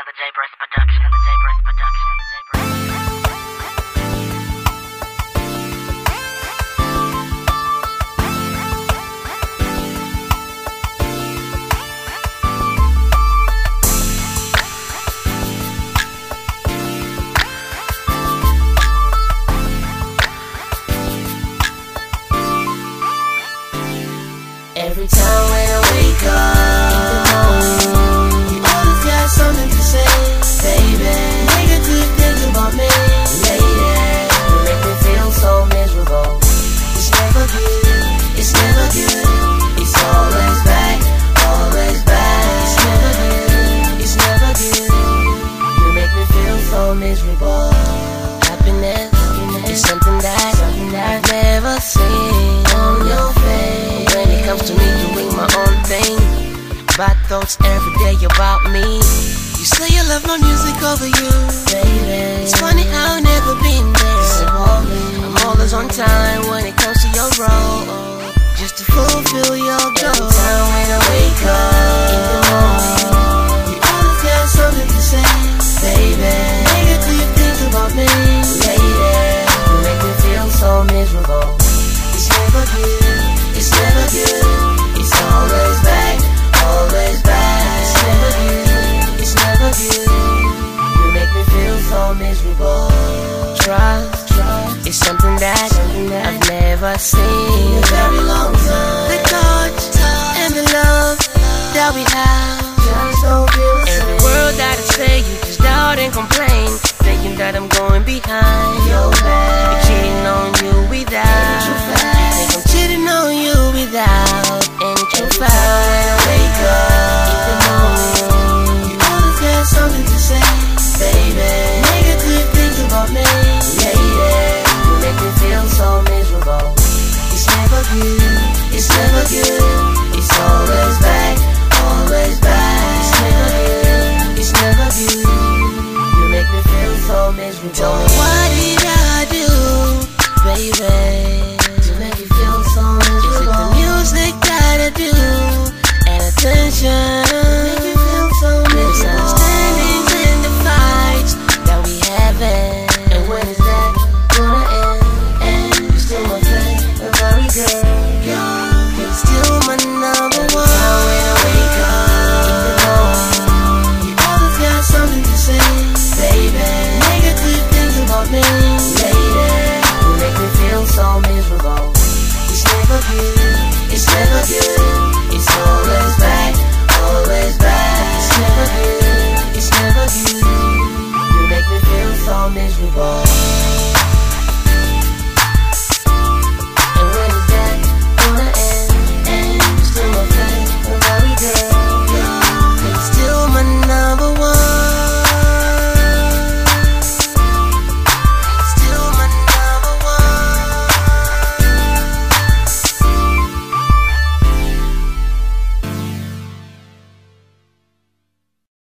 another J Breast production, another J Breast production, another J Breast. On your face. When it comes to me doing my own thing, bad thoughts every day about me. You say you love my music over you, baby. It's funny how I've never been there. I'm always on time when it comes to your role, just to fulfill your goal. So miserable. Trust, trust is something that, I've never seen in a very long time. The touch and the love that we have. you so. What did I do, baby? To make you feel so miserable. Is it the music that I do? And attention. Make you feel so the fights that we having. And when is that gonna end? And still my.